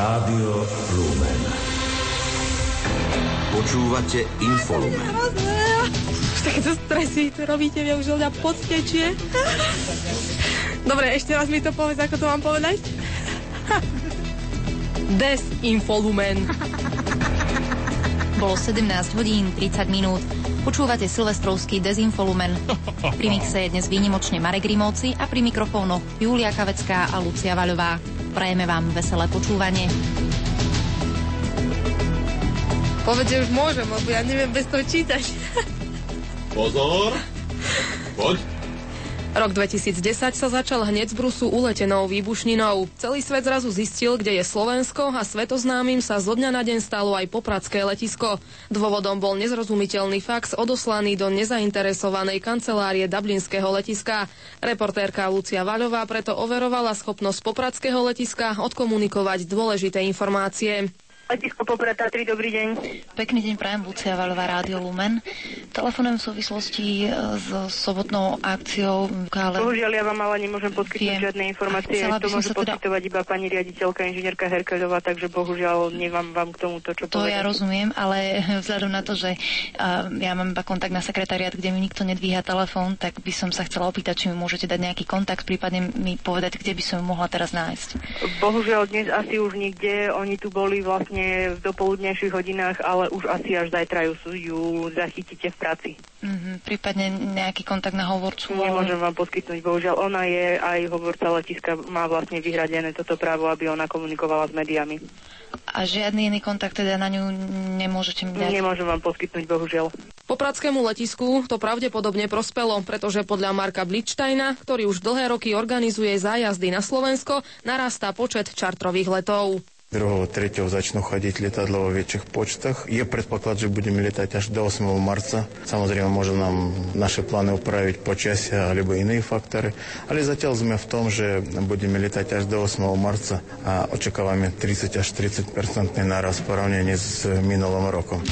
Rádio Lumen. Počúvate Infolumen. Takéto stresy to robíte, mňa už ľudia podtečie. Dobre, ešte raz mi to povedz, ako to mám povedať. Desinfolumen. Bolo 17 hodín 30 minút. Počúvate Silvestrovský Dezinfolumen. Pri mixe je dnes výnimočne Marek Rimovci a pri mikrofónoch Julia Kavecká a Lucia Vaľová. Prajeme vám veselé počúvanie. Povedz, že už môžem, lebo ja neviem bez toho čítať. Pozor! Poď! Rok 2010 sa začal hneď z Brusu uletenou výbušninou. Celý svet zrazu zistil, kde je Slovensko a svetoznámym sa zo dňa na deň stalo aj popradské letisko. Dôvodom bol nezrozumiteľný fax odoslaný do nezainteresovanej kancelárie Dublinského letiska. Reportérka Lucia Vaľová preto overovala schopnosť popradského letiska odkomunikovať dôležité informácie. Letisko Poprad Tatry, dobrý deň. Pekný deň prajem, Lucia Vaľová, Rádio Lumen. Telefonujem v súvislosti e, s sobotnou akciou. Ale... Bohužiaľ, ja vám ale nemôžem poskytnúť Viem. žiadne informácie. To môže teda... poskytovať iba pani riaditeľka, inžinierka Herkelová, takže bohužiaľ nemám vám k tomu to, čo To povedať. ja rozumiem, ale vzhľadom na to, že uh, ja mám iba kontakt na sekretariat, kde mi nikto nedvíha telefón, tak by som sa chcela opýtať, či mi môžete dať nejaký kontakt, prípadne mi povedať, kde by som mohla teraz nájsť. Bohužiaľ, dnes asi už nikde. Oni tu boli vlastne vlastne v dopoludnejších hodinách, ale už asi až zajtra ju, ju zachytíte v práci. Mm-hmm, prípadne nejaký kontakt na hovorcu? Nemôžem vám poskytnúť, bohužiaľ. Ona je aj hovorca letiska, má vlastne vyhradené toto právo, aby ona komunikovala s médiami. A žiadny iný kontakt teda na ňu nemôžete mi dať? Nemôžem vám poskytnúť, bohužiaľ. Po pradskému letisku to pravdepodobne prospelo, pretože podľa Marka Bličtajna, ktorý už dlhé roky organizuje zájazdy na Slovensko, narastá počet čartrových letov. 2. 3. začnú chodiť lietadlo vo väčších počtách. Je predpoklad, že budeme lietať až do 8. marca. Samozrejme, môžu nám naše plány upraviť počasia alebo iné faktory, ale zatiaľ sme v tom, že budeme lietať až do 8. marca a očakávame 30 až 40 percentný náraz v porovnaní s minulým rokom.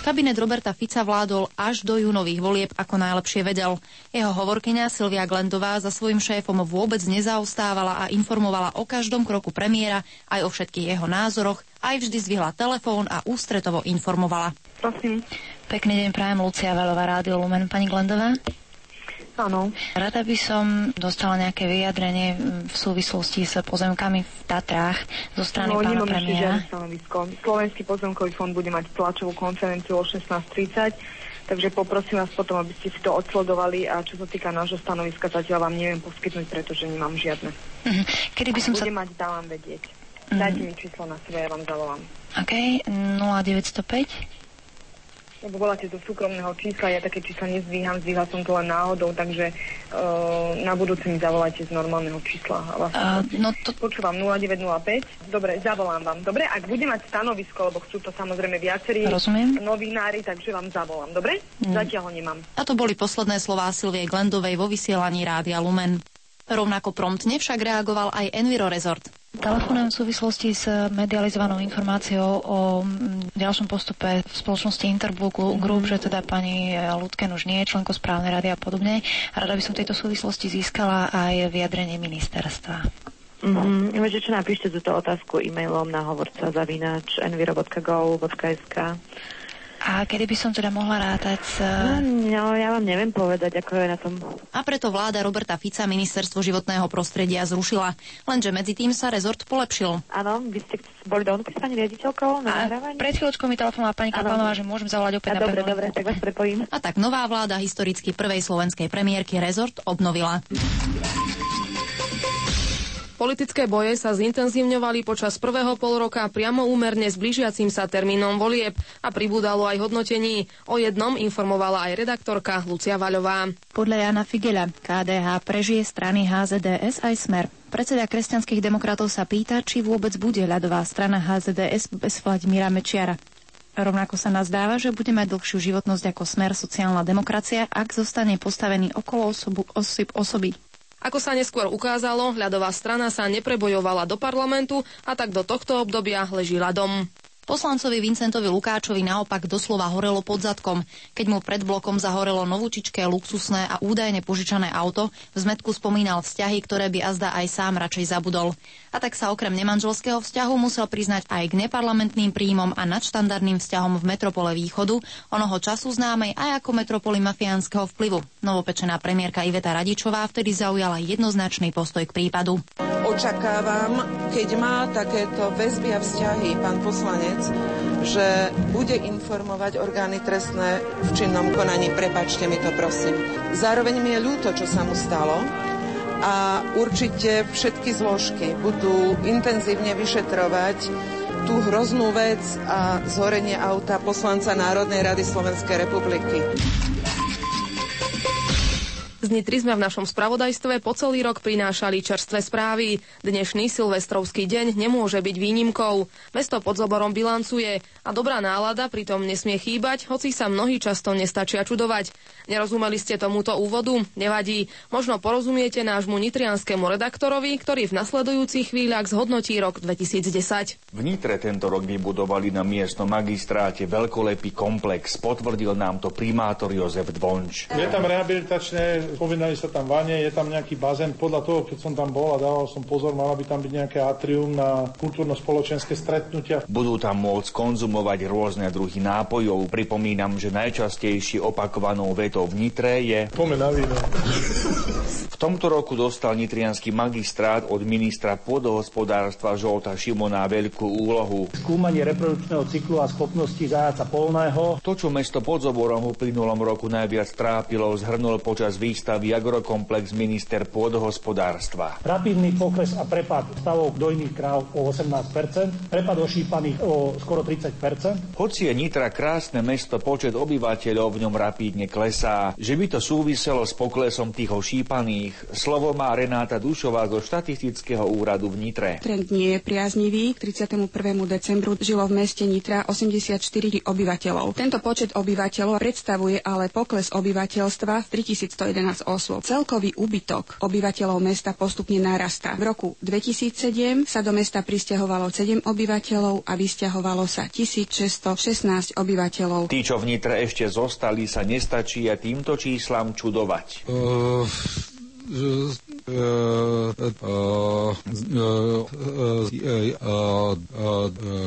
Kabinet Roberta Fica vládol až do júnových volieb, ako najlepšie vedel. Jeho hovorkyňa Silvia Glendová za svojim šéfom vôbec nezaostávala a informovala o každom kroku premiéra, aj o všetkých jeho názoroch, aj vždy zvihla telefón a ústretovo informovala. Prosím. Pekný deň prajem, Lucia Velová, Rádio Lumen. Pani Glendová? Áno. Rada by som dostala nejaké vyjadrenie v súvislosti s pozemkami v Tatrách zo strany no, pána premiéra. Slovenský pozemkový fond bude mať tlačovú konferenciu o 16.30 takže poprosím vás potom, aby ste si to odsledovali a čo sa týka nášho stanoviska, zatiaľ vám neviem poskytnť, pretože nemám žiadne. Uh-huh. Kedy by som sa... mať, dávam vedieť. Uh-huh. Dajte mi číslo na sebe, ja vám zavolám. OK, 0905 lebo voláte do súkromného čísla, ja také čísla nezdvíham, zdvíhal som to len náhodou, takže uh, na budúce mi zavolajte z normálneho čísla. Vlastne, uh, no to... Počúvam 0905, dobre, zavolám vám. Dobre, ak bude mať stanovisko, lebo chcú to samozrejme viacerí Rozumiem. novinári, takže vám zavolám. Dobre? Mm. Zatiaľ ho nemám. A to boli posledné slová Silvie Glendovej vo vysielaní Rádia Lumen. Rovnako promptne však reagoval aj Enviro Resort. Telefonujem v súvislosti s medializovanou informáciou o mm, ďalšom postupe v spoločnosti Interbook mm-hmm. Group, že teda pani Ludken už nie je členkou správnej rady a podobne. Rada by som v tejto súvislosti získala aj vyjadrenie ministerstva. Mm-hmm. Viete, čo napíšte túto otázku e-mailom na hovorca zavinač enviro.go.sk a kedy by som teda mohla rátať s... No, no, ja vám neviem povedať, ako je na tom. A preto vláda Roberta Fica ministerstvo životného prostredia zrušila. Lenže medzi tým sa rezort polepšil. Áno, vy ste boli do s pani riaditeľkou na Pred chvíľočkou mi telefonovala pani Kaplanová, že môžem zavolať opäť a na Dobre, dobre, tak vás prepojím. A tak nová vláda historicky prvej slovenskej premiérky rezort obnovila. Politické boje sa zintenzívňovali počas prvého pol roka priamo úmerne s blížiacim sa termínom volieb a pribúdalo aj hodnotení. O jednom informovala aj redaktorka Lucia Vaľová. Podľa Jana Figela KDH prežije strany HZDS aj Smer. Predseda kresťanských demokratov sa pýta, či vôbec bude ľadová strana HZDS bez Vladimíra Mečiara. Rovnako sa nazdáva, že bude mať dlhšiu životnosť ako smer sociálna demokracia, ak zostane postavený okolo osobu, osob, osoby ako sa neskôr ukázalo, ľadová strana sa neprebojovala do parlamentu a tak do tohto obdobia leží ľadom. Poslancovi Vincentovi Lukáčovi naopak doslova horelo pod zadkom. Keď mu pred blokom zahorelo novúčičké, luxusné a údajne požičané auto, v zmetku spomínal vzťahy, ktoré by azda aj sám radšej zabudol. A tak sa okrem nemanželského vzťahu musel priznať aj k neparlamentným príjmom a nadštandardným vzťahom v metropole Východu, onoho času známej aj ako metropoli mafiánskeho vplyvu. Novopečená premiérka Iveta Radičová vtedy zaujala jednoznačný postoj k prípadu. Očakávam, keď má takéto väzby a vzťahy pán poslanec, že bude informovať orgány trestné v činnom konaní. Prepačte mi to, prosím. Zároveň mi je ľúto, čo sa mu stalo a určite všetky zložky budú intenzívne vyšetrovať tú hroznú vec a zhorenie auta poslanca Národnej rady Slovenskej republiky. Z Nitry sme v našom spravodajstve po celý rok prinášali čerstvé správy. Dnešný silvestrovský deň nemôže byť výnimkou. Mesto pod Zoborom bilancuje a dobrá nálada pritom nesmie chýbať, hoci sa mnohí často nestačia čudovať. Nerozumeli ste tomuto úvodu? Nevadí. Možno porozumiete nášmu nitrianskému redaktorovi, ktorý v nasledujúcich chvíľach zhodnotí rok 2010. V Nitre tento rok vybudovali na miestnom magistráte veľkolepý komplex. Potvrdil nám to primátor Jozef Dvonč. Je tam rehabilitačné spomínali sa tam vane, je tam nejaký bazén. Podľa toho, keď som tam bol a dával som pozor, mala by tam byť nejaké atrium na kultúrno-spoločenské stretnutia. Budú tam môcť konzumovať rôzne druhy nápojov. Pripomínam, že najčastejšie opakovanou vetou v Nitre je... Pome na víno. V tomto roku dostal nitrianský magistrát od ministra pôdohospodárstva Žolta Šimona veľkú úlohu. Skúmanie reprodukčného cyklu a schopnosti zajaca polného. To, čo mesto pod Zoborom v plynulom roku najviac trápilo, zhrnul počas výstavy výstavy Agrokomplex minister pôdohospodárstva. Rapidný pokles a prepad stavov dojných kráv o 18%, prepad ošípaných o skoro 30%. Hoci je Nitra krásne mesto, počet obyvateľov v ňom rapidne klesá. Že by to súviselo s poklesom tých ošípaných, slovo má Renáta Dušová zo štatistického úradu v Nitre. Trend nie je priaznivý. K 31. decembru žilo v meste Nitra 84 obyvateľov. Tento počet obyvateľov predstavuje ale pokles obyvateľstva v 3111 15 osôb. Celkový úbytok obyvateľov mesta postupne narastá. V roku 2007 sa do mesta pristahovalo 7 obyvateľov a vysťahovalo sa 1616 obyvateľov. Tí, čo v Nitre ešte zostali, sa nestačí a týmto číslam čudovať. Uh...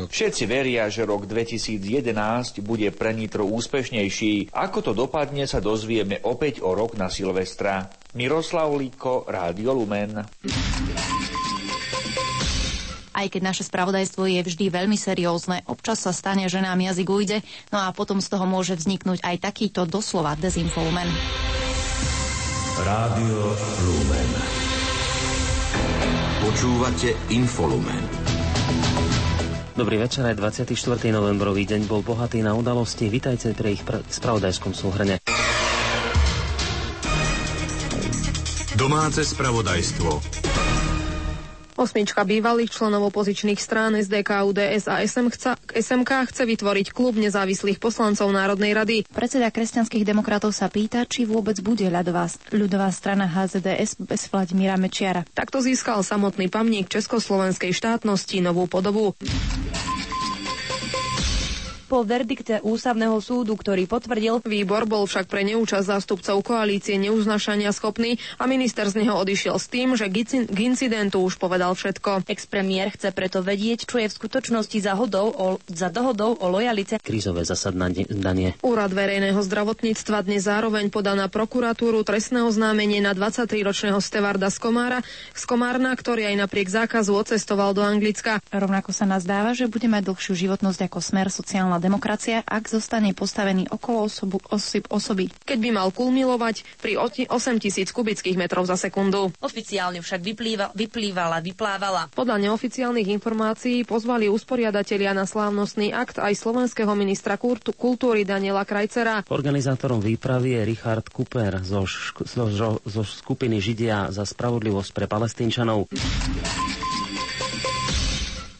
Všetci veria, že rok 2011 bude pre Nitro úspešnejší. Ako to dopadne, sa dozvieme opäť o rok na Silvestra. Miroslav Líko, Rádio Lumen. Aj keď naše spravodajstvo je vždy veľmi seriózne, občas sa stane, že nám jazyk ujde, no a potom z toho môže vzniknúť aj takýto doslova dezinfolumen. Rádio Lumen. Počúvate Infolumen. Dobrý večer, aj 24. novembrový deň bol bohatý na udalosti. Vítajte pri ich pr- spravodajskom súhrne. Domáce spravodajstvo. Osmička bývalých členov opozičných strán SDK, UDS a SMK, SMK chce vytvoriť klub nezávislých poslancov Národnej rady. Predseda kresťanských demokratov sa pýta, či vôbec bude ľadová, ľudová strana HZDS bez Vladimíra Mečiara. Takto získal samotný pamník československej štátnosti novú podobu po verdikte ústavného súdu, ktorý potvrdil. Výbor bol však pre neúčasť zástupcov koalície neuznašania schopný a minister z neho odišiel s tým, že k incidentu už povedal všetko. Expremiér chce preto vedieť, čo je v skutočnosti za, hodou o, za dohodou o lojalite. Krízové zasadanie. Úrad verejného zdravotníctva dnes zároveň podá na prokuratúru trestného známenie na 23-ročného Stevarda z Komára, z Komárna, ktorý aj napriek zákazu odcestoval do Anglicka. Rovnako sa nazdáva, že bude mať dlhšiu životnosť ako smer sociálna demokracia, ak zostane postavený okolo osobu, osob, osoby. Keď by mal kulmilovať pri 8 tisíc kubických metrov za sekundu. Oficiálne však vyplýva, vyplývala, vyplávala. Podľa neoficiálnych informácií pozvali usporiadatelia na slávnostný akt aj slovenského ministra kultúry Daniela Krajcera. Organizátorom výpravy je Richard Cooper zo, zo, zo, zo skupiny Židia za spravodlivosť pre palestínčanov.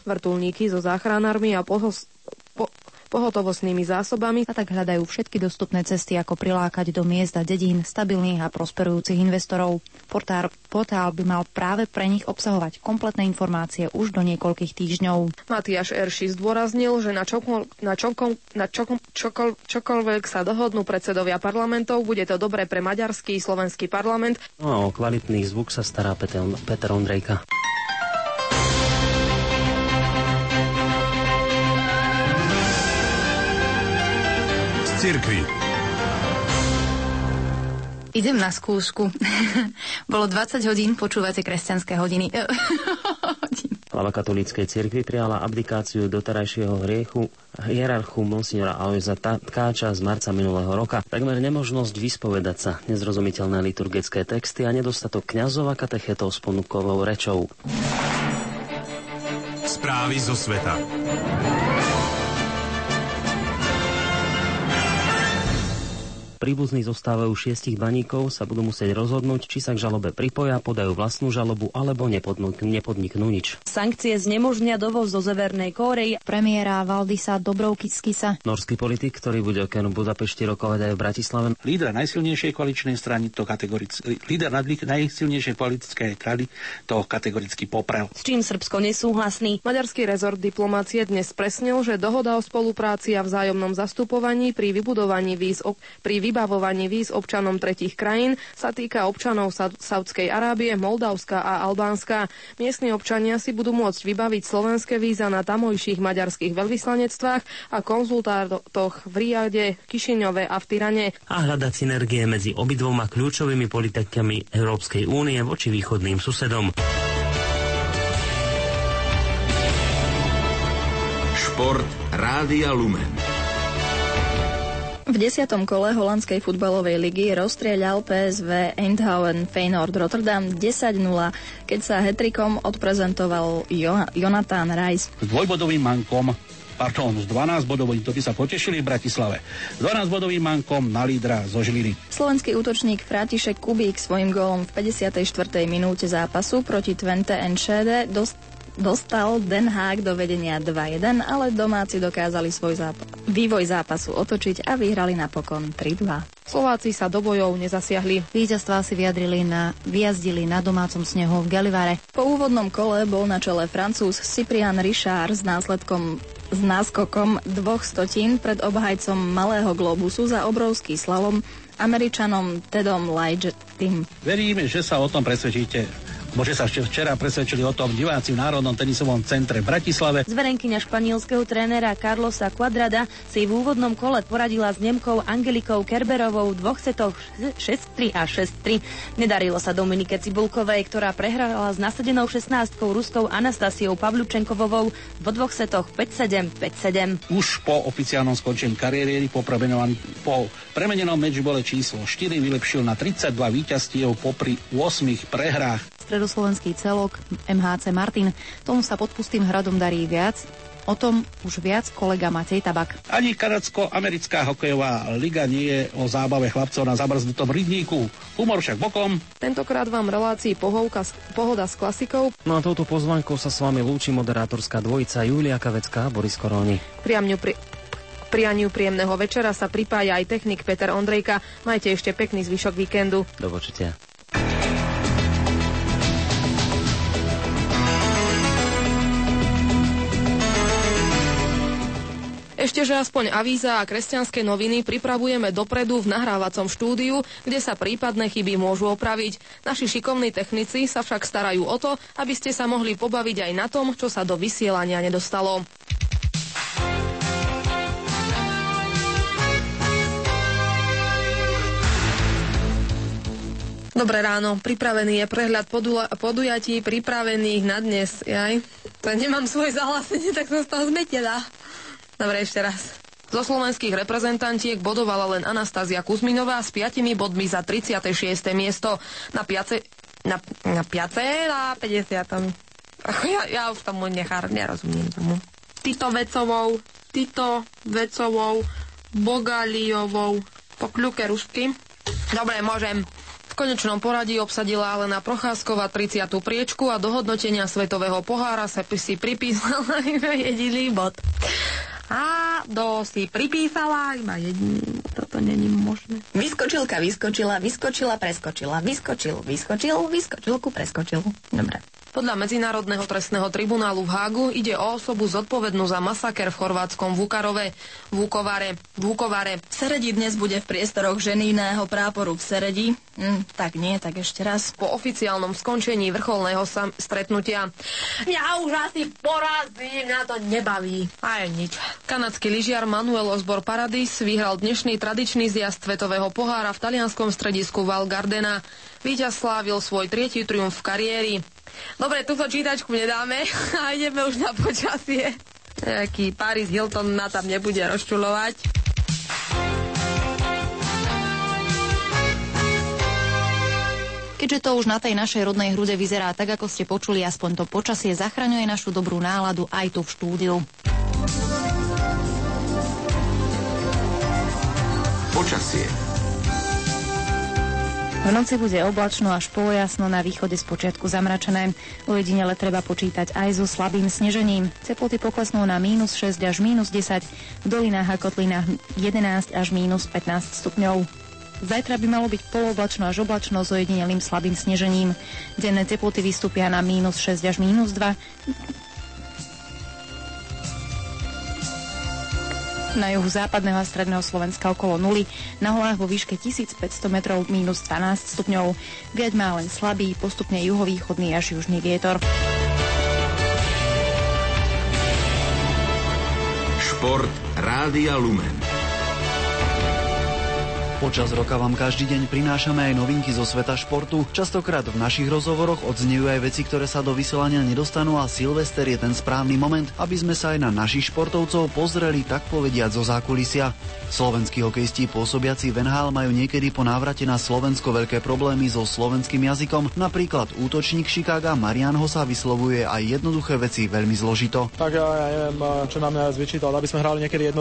Vrtulníky so záchranármi a pohos, po, pohotovostnými zásobami a tak hľadajú všetky dostupné cesty, ako prilákať do miest a dedín stabilných a prosperujúcich investorov. Portál, portál by mal práve pre nich obsahovať kompletné informácie už do niekoľkých týždňov. Matiáš Erši zdôraznil, že na, čokol, na, čokol, na čokol, čokol, čokoľvek sa dohodnú predsedovia parlamentov, bude to dobre pre maďarský slovenský parlament. No a o kvalitný zvuk sa stará Peter, Peter Ondrejka. Cirkvi. Idem na skúšku. Bolo 20 hodín, počúvate kresťanské hodiny. Hlava katolíckej cirkvi prijala abdikáciu doterajšieho hriechu hierarchu monsignora Alojza Tkáča z marca minulého roka. Takmer nemožnosť vyspovedať sa, nezrozumiteľné liturgické texty a nedostatok kňazov a katechetov s ponukovou rečou. Správy zo sveta. Príbuzní zostávajú šiestich baníkov sa budú musieť rozhodnúť, či sa k žalobe pripoja, podajú vlastnú žalobu alebo nepodniknú nič. Sankcie znemožnia dovoz do Severnej Kórey. Premiéra Valdisa Dobrovkiskisa. Norský politik, ktorý bude okenu Budapešti rokovať aj v Bratislave. Líder najsilnejšej koaličnej strany to kategoricky, líder najsilnejšej politickej krady to kategoricky poprel. S čím Srbsko nesúhlasný? Maďarský rezort diplomácie dnes presnil, že dohoda o spolupráci a vzájomnom zastupovaní pri vybudovaní víz pri vybavovaní víz občanom tretich krajín sa týka občanov Saudskej Arábie, Moldavska a Albánska. Miestni občania si budú môcť vybaviť slovenské víza na tamojších maďarských veľvyslanectvách a konzultátoch v Riade, Kišiňove a v Tyrane. A hľadať synergie medzi obidvoma kľúčovými politikami Európskej únie voči východným susedom. Šport Rádia Lumen. V desiatom kole holandskej futbalovej ligy rozstrieľal PSV Eindhoven Feyenoord Rotterdam 10-0, keď sa hetrikom odprezentoval jo- Jonathan Reis. S dvojbodovým mankom pardon, s 12 bodovým, to by sa potešili v Bratislave. S 12 bodovým mankom na lídra zo Žiliny. Slovenský útočník Fratišek Kubík svojim gólom v 54. minúte zápasu proti Twente Enschede dost dostal Den Haag do vedenia 2-1, ale domáci dokázali svoj záp- vývoj zápasu otočiť a vyhrali napokon 3-2. Slováci sa do bojov nezasiahli. Víťazstvá si vyjadrili na, vyjazdili na domácom snehu v Galivare. Po úvodnom kole bol na čele Francúz Cyprian Richard s následkom s náskokom dvoch stotín pred obhajcom malého globusu za obrovský slalom Američanom Tedom Lightjetim. Veríme, že sa o tom presvedčíte Bože sa včera presvedčili o tom diváci v Národnom tenisovom centre v Bratislave. Zverenkyňa španielského trénera Carlosa Quadrada si v úvodnom kole poradila s Nemkou Angelikou Kerberovou v dvoch setoch 6-3 a 6-3. Nedarilo sa Dominike Cibulkovej, ktorá prehrala s nasadenou 16 ruskou Anastasiou Pavlučenkovovou v dvoch setoch 5-7, 5-7. Už po oficiálnom skončení kariéry po, po premenenom mečbole číslo 4 vylepšil na 32 víťazstiev popri 8 prehrách stredoslovenský celok MHC Martin. Tomu sa pod Pustým hradom darí viac. O tom už viac kolega Matej Tabak. Ani kanadsko-americká hokejová liga nie je o zábave chlapcov na zabrznutom rybníku. Humor však bokom. Tentokrát vám relácii pohovka, pohoda s klasikou. No a touto pozvankou sa s vami lúči moderátorská dvojica Julia Kavecká a Boris Koroni. Priamňu pri... Prianiu príjemného večera sa pripája aj technik Peter Ondrejka. Majte ešte pekný zvyšok víkendu. Do počutia. Ešte, že aspoň avíza a kresťanské noviny pripravujeme dopredu v nahrávacom štúdiu, kde sa prípadné chyby môžu opraviť. Naši šikovní technici sa však starajú o to, aby ste sa mohli pobaviť aj na tom, čo sa do vysielania nedostalo. Dobré ráno, pripravený je prehľad podujatí pripravených na dnes. Jaj, to nemám svoje zahlásenie, tak som z toho zmetená. Dobre, ešte raz. Zo slovenských reprezentantiek bodovala len Anastázia Kuzminová s 5 bodmi za 36. miesto. Na piace... Na, na piace? Na 50. Ja, ja už tomu nechár, nerozumiem tomu. Tito Vecovou, Tito Vecovou, Bogaliovou, po kľuke rušky. Dobre, môžem. V konečnom poradí obsadila Alena Procházková 30. priečku a do hodnotenia Svetového pohára sa si pripísala jediný bod. A do si pripísala, iba jedine, toto není možné. Vyskočilka vyskočila, vyskočila, preskočila, vyskočil, vyskočil, vyskočilku, preskočil. Dobre. Podľa Medzinárodného trestného tribunálu v Hágu ide o osobu zodpovednú za masaker v chorvátskom Vukarove, Vukovare, Vukovare. Seredi dnes bude v priestoroch ženíného práporu v Seredi. Hm, tak nie, tak ešte raz. Po oficiálnom skončení vrcholného sam- stretnutia. Ja už asi porazím, mňa to nebaví. Aj nič. Kanadský lyžiar Manuel Osbor Paradis vyhral dnešný tradičný zjazd Svetového pohára v talianskom stredisku Val Gardena. Víťaz slávil svoj tretí triumf v kariéry. Dobre, túto čítačku nedáme a ideme už na počasie. Nejaký Paris Hilton na tam nebude rozčulovať. Keďže to už na tej našej rodnej hrude vyzerá tak, ako ste počuli, aspoň to počasie zachraňuje našu dobrú náladu aj tu v štúdiu. Počasie. V noci bude oblačno až polojasno, na východe z počiatku zamračené. Ujedinele treba počítať aj so slabým snežením. Teploty poklesnú na mínus 6 až mínus 10, v dolinách a kotlinách 11 až mínus 15 stupňov. Zajtra by malo byť poloblačno až oblačno s ojedinelým slabým snežením. Denné teploty vystúpia na mínus 6 až mínus 2, na juhu západného a stredného Slovenska okolo nuly, na horách vo výške 1500 metrov minus 12 stupňov. Viať má len slabý, postupne juhovýchodný až južný vietor. Šport Rádia Lumen. Počas roka vám každý deň prinášame aj novinky zo sveta športu. Častokrát v našich rozhovoroch odznejú aj veci, ktoré sa do vysielania nedostanú a Silvester je ten správny moment, aby sme sa aj na našich športovcov pozreli tak povediať zo zákulisia. Slovenskí hokejisti pôsobiaci v NHL majú niekedy po návrate na Slovensko veľké problémy so slovenským jazykom. Napríklad útočník Chicaga Marian Hosa vyslovuje aj jednoduché veci veľmi zložito. Tak ja, ja neviem, čo nám najviac vyčítal, aby sme hrali niekedy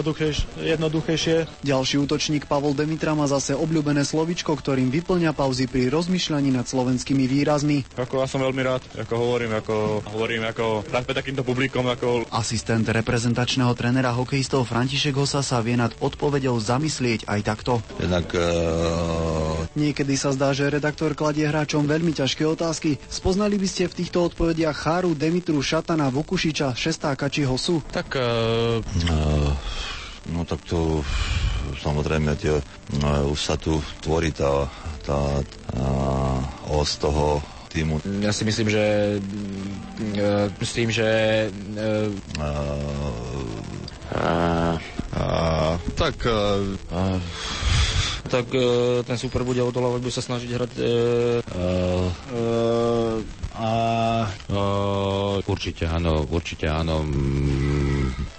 jednoduchejšie. Ďalší útočník Pavol Demitra má zase obľúbené slovičko, ktorým vyplňa pauzy pri rozmýšľaní nad slovenskými výrazmi. Ako ja som veľmi rád, ako hovorím, ako hovorím, ako pre takýmto publikom, ako... Asistent reprezentačného trenera hokejistov František Hosa sa vie nad odpovedou zamyslieť aj takto. Jednak uh... Niekedy sa zdá, že redaktor kladie hráčom veľmi ťažké otázky. Spoznali by ste v týchto odpovediach Cháru, Demitru, Šatana, Vokušiča, Šestáka či Hosu? Tak... Uh... Uh... No tak to samozrejme tie, už sa tu tvorí tá, tá, tá os toho týmu. Ja si myslím, že uh, s tým, že uh, tak uh, tak ten super bude odolávať, bude sa snažiť hrať a, uh, určite áno, určite áno.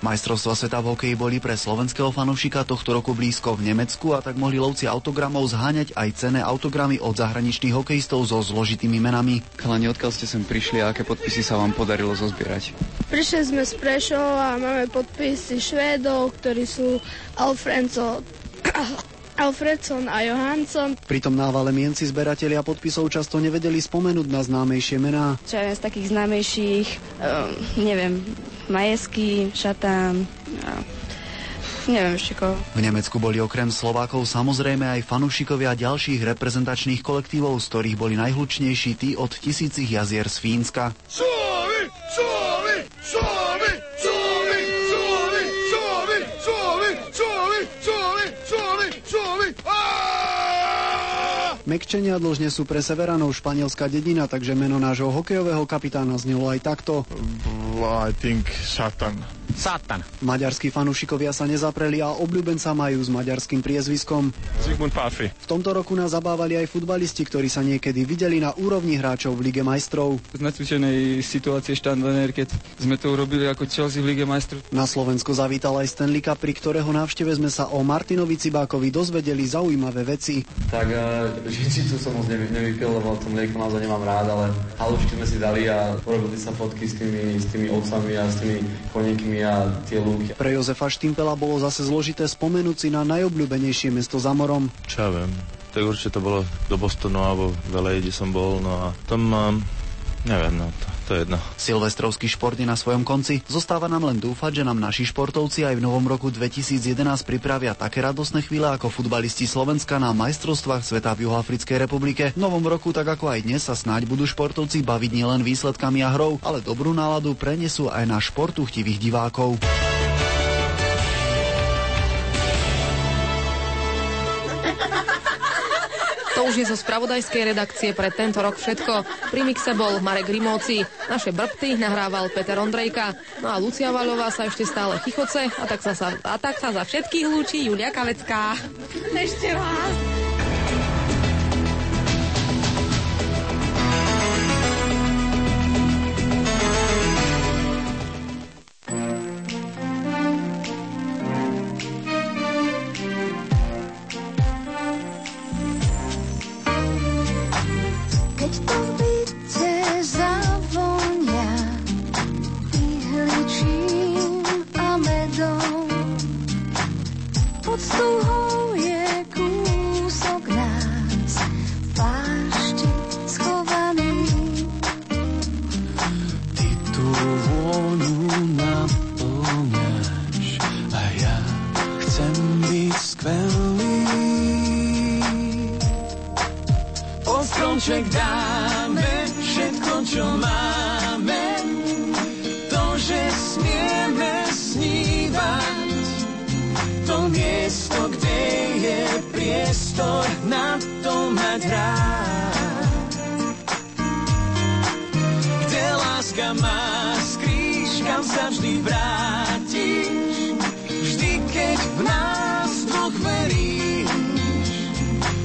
Majstrovstva sveta v hokeji boli pre slovenského fanúšika tohto roku blízko v Nemecku a tak mohli lovci autogramov zháňať aj cené autogramy od zahraničných hokejistov so zložitými menami. Chalani, odkiaľ ste sem prišli a aké podpisy sa vám podarilo zozbierať? Prišli sme z Prešov a máme podpisy Švédov, ktorí sú Alfrenco Alfredson a Johansson. Pritom návale mienci zberatelia podpisov často nevedeli spomenúť na známejšie mená. Čo je z takých známejších, um, neviem, Majesky, Šatán, uh, neviem ešte koho. V Nemecku boli okrem Slovákov samozrejme aj fanúšikovia ďalších reprezentačných kolektívov, z ktorých boli najhlučnejší tí od tisícich jazier z Fínska. Suomi! Suomi! Suomi! Suomi! Suomi! Suomi! Suomi! Suomi! Suomi! Suomi! Suomi! Mekčenia dlžne sú pre Severanov španielská dedina, takže meno nášho hokejového kapitána znelo aj takto. I think Satan. Satan. Maďarskí fanúšikovia sa nezapreli a obľúbenca majú s maďarským priezviskom. Zygmunt Páfi. V tomto roku nás zabávali aj futbalisti, ktorí sa niekedy videli na úrovni hráčov v Lige majstrov. Z nacvičenej situácie štandanér, keď sme to urobili ako Chelsea v Lige majstrov. Na Slovensko zavítal aj Stanley Cup, pri ktorého návšteve sme sa o Martinovi Cibákovi dozvedeli zaujímavé veci. Tak uh, tu som moc nevy, nevypil, lebo to mlieko naozaj nemám rád, ale halušky sme si dali a urobili sa fotky s tými, s tými ovcami a s tými koníkmi a tie lúky. Pre Jozefa Štimpela bolo zase zložité spomenúť si na najobľúbenejšie mesto za morom. Čo ja viem, tak určite to bolo do Bostonu alebo veľa, kde som bol, no a tam, um, neviem, no to to je jedno. Silvestrovský šport je na svojom konci. Zostáva nám len dúfať, že nám naši športovci aj v novom roku 2011 pripravia také radosné chvíle ako futbalisti Slovenska na majstrovstvách sveta v Juhoafrickej republike. V novom roku, tak ako aj dnes, sa snáď budú športovci baviť nielen výsledkami a hrou, ale dobrú náladu prenesú aj na športu chtivých divákov. Už je zo spravodajskej redakcie pre tento rok všetko. Pri mixe bol Marek Rimóci, naše brbty nahrával Peter Ondrejka, no a Lucia Vaľová sa ešte stále chichoce a tak sa, a tak sa za všetkých lúči Julia Kavecká. Ešte vás.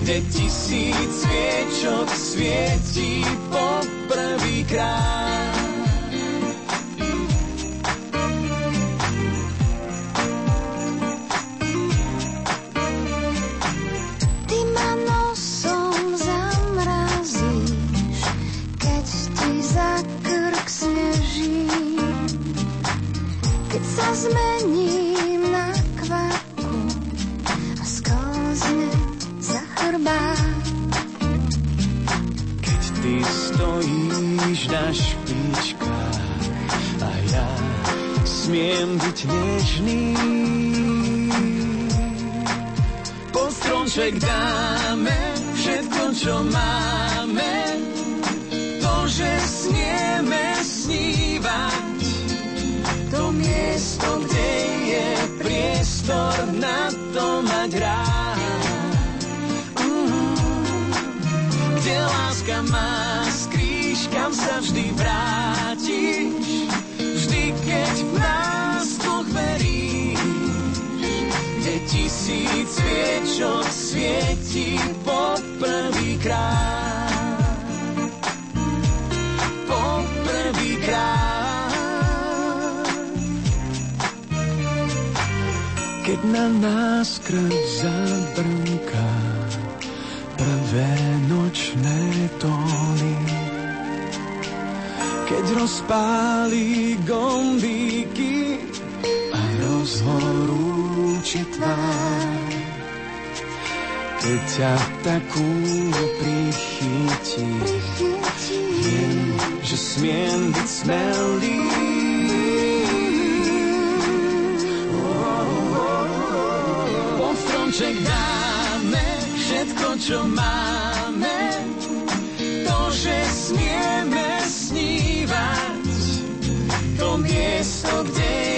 kde tisíc sviečok svietí po prvýkrát. viem byť nežný. Po stromček dáme všetko, čo máme, to, že snieme snívať. To miesto, kde je priestor na to mať rád. Mm-hmm. Kde láska má, s krížkam sa vždy vráť. tisíc sviečok svieti po prvýkrát. Po prvýkrát. Keď na nás krv zabrnká prvé nočné tóny, keď rozpálí gombíky a rozhorí oči tvár. Keď ťa takú prichytí, viem, že smiem byť smelý. Po stromček dáme všetko, čo máme, to, že smieme snívať, to miesto, kde je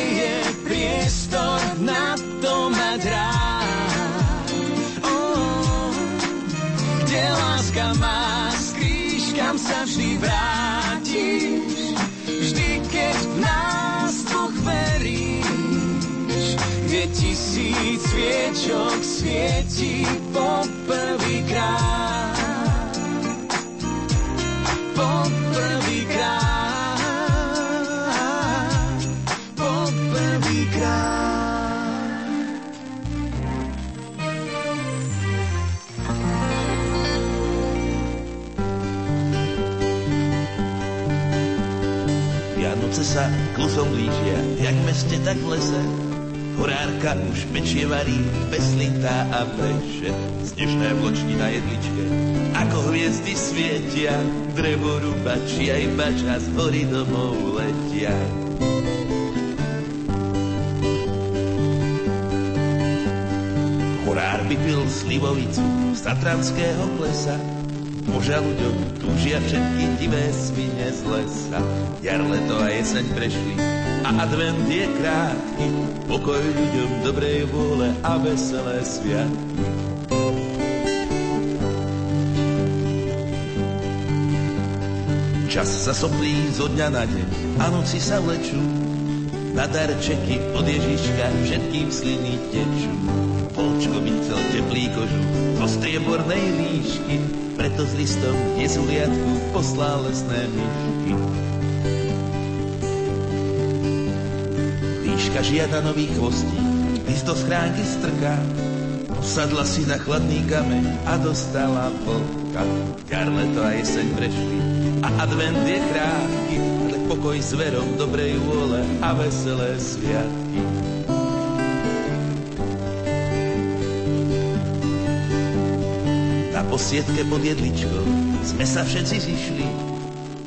vrátiš, vždy keď v nás dvoch veríš, kde tisíc sviečok svieti po prvýkrát. Vianoce sa k ľuďom blížia, jak v meste, tak v lese. Horárka už pečie varí, peslintá a pleše. Snežné vločky na jedličke, ako hviezdy svietia, drevo rubači aj bača z hory domov letia. Horár by pil slivovicu z Tatranského plesa, Moža ľuďom túžia všetky divé svine z lesa. Jar, leto a jeseň prešli a advent je krátky. Pokoj ľuďom dobrej vôle a veselé sviatky. Čas sa soplí zo dňa na deň a noci sa vlečú. Na darčeky od Ježiška všetkým sliny tečú. Polčko by chcel teplý kožu zo striebornej líšky, preto s listom jezuliatku poslal lesné myšky. Líška žiada nový chvostík, list do schránky strká, posadla si na chladný kameň a dostala vlka. Jar, leto a jeseň prešli a advent je krátky, ale pokoj s verom dobrej vôle a veselé sviatky. Na posiedke pod jedličkou sme sa všetci zišli.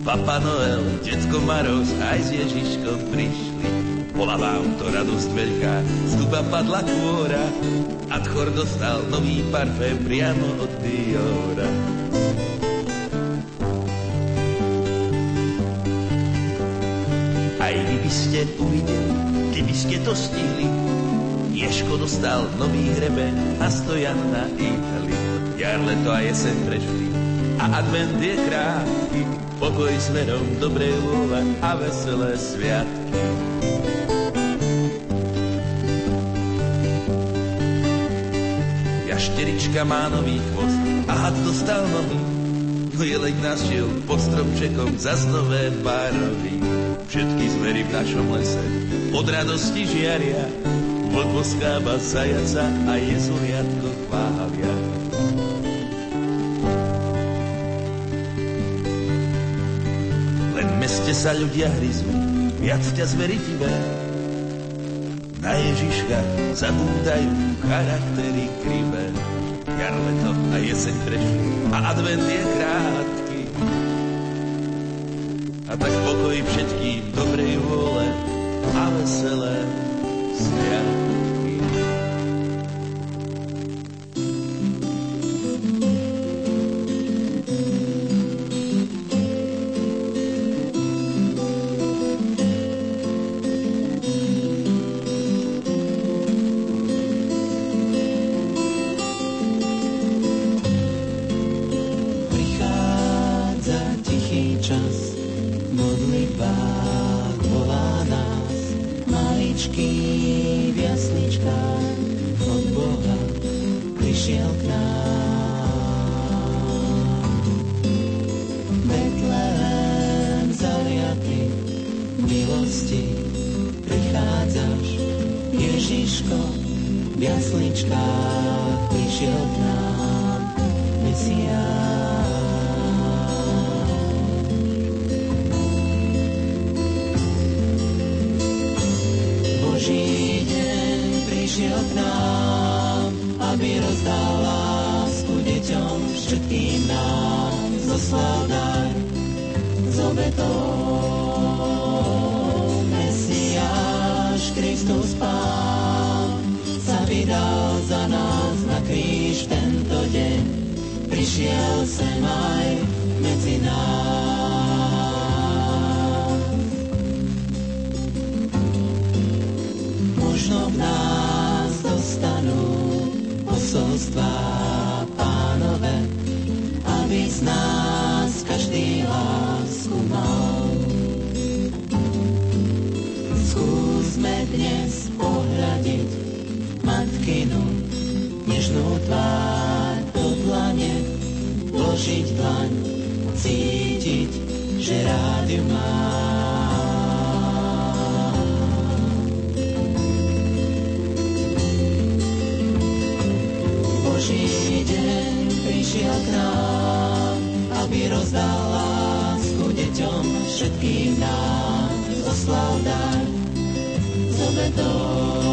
Papa Noel, detko Maroz aj s Ježiškom prišli. Bola vám to radosť veľká, z duba padla kôra a tchor dostal nový parfém priamo od Diora. Aj vy by ste uvideli, keby ste to stihli, Ješko dostal nový hrebeň a stojan na Itali. Jar, leto a jeseň prešli a advent je krátky, pokoj s verom, dobrej vôle a veselé sviatky. Jašterička má nový chvost a had dostal nový, no jelek našiel pod stromčekom za nové barový. Všetky zvery v našom lese od radosti žiaria, vlk boskáva zajaca a jezuliatko chvália. Len sa ľudia hryzú, viac ťa zvery tivé. Na Ježiška zabúdajú charaktery krivé. Jar, leto a jeseň prešli a advent je krátky. A tak pokoj všetkým dobrej vôle a veselé sviatky. Ježiško, v jasličkách prišiel k nám, Mesiáš. Boží deň prišiel k nám, aby rozdal lásku deťom všetkým nám. Zoslal dar z obetou. Mesiáš Kristus Prišiel sem aj medzi nás. Možno v nás dostanú posolstva pánové, aby z nás že rádiu má. Boží deň prišiel k nám, aby rozdal lásku deťom všetkým nám. Zoslal dar z obetou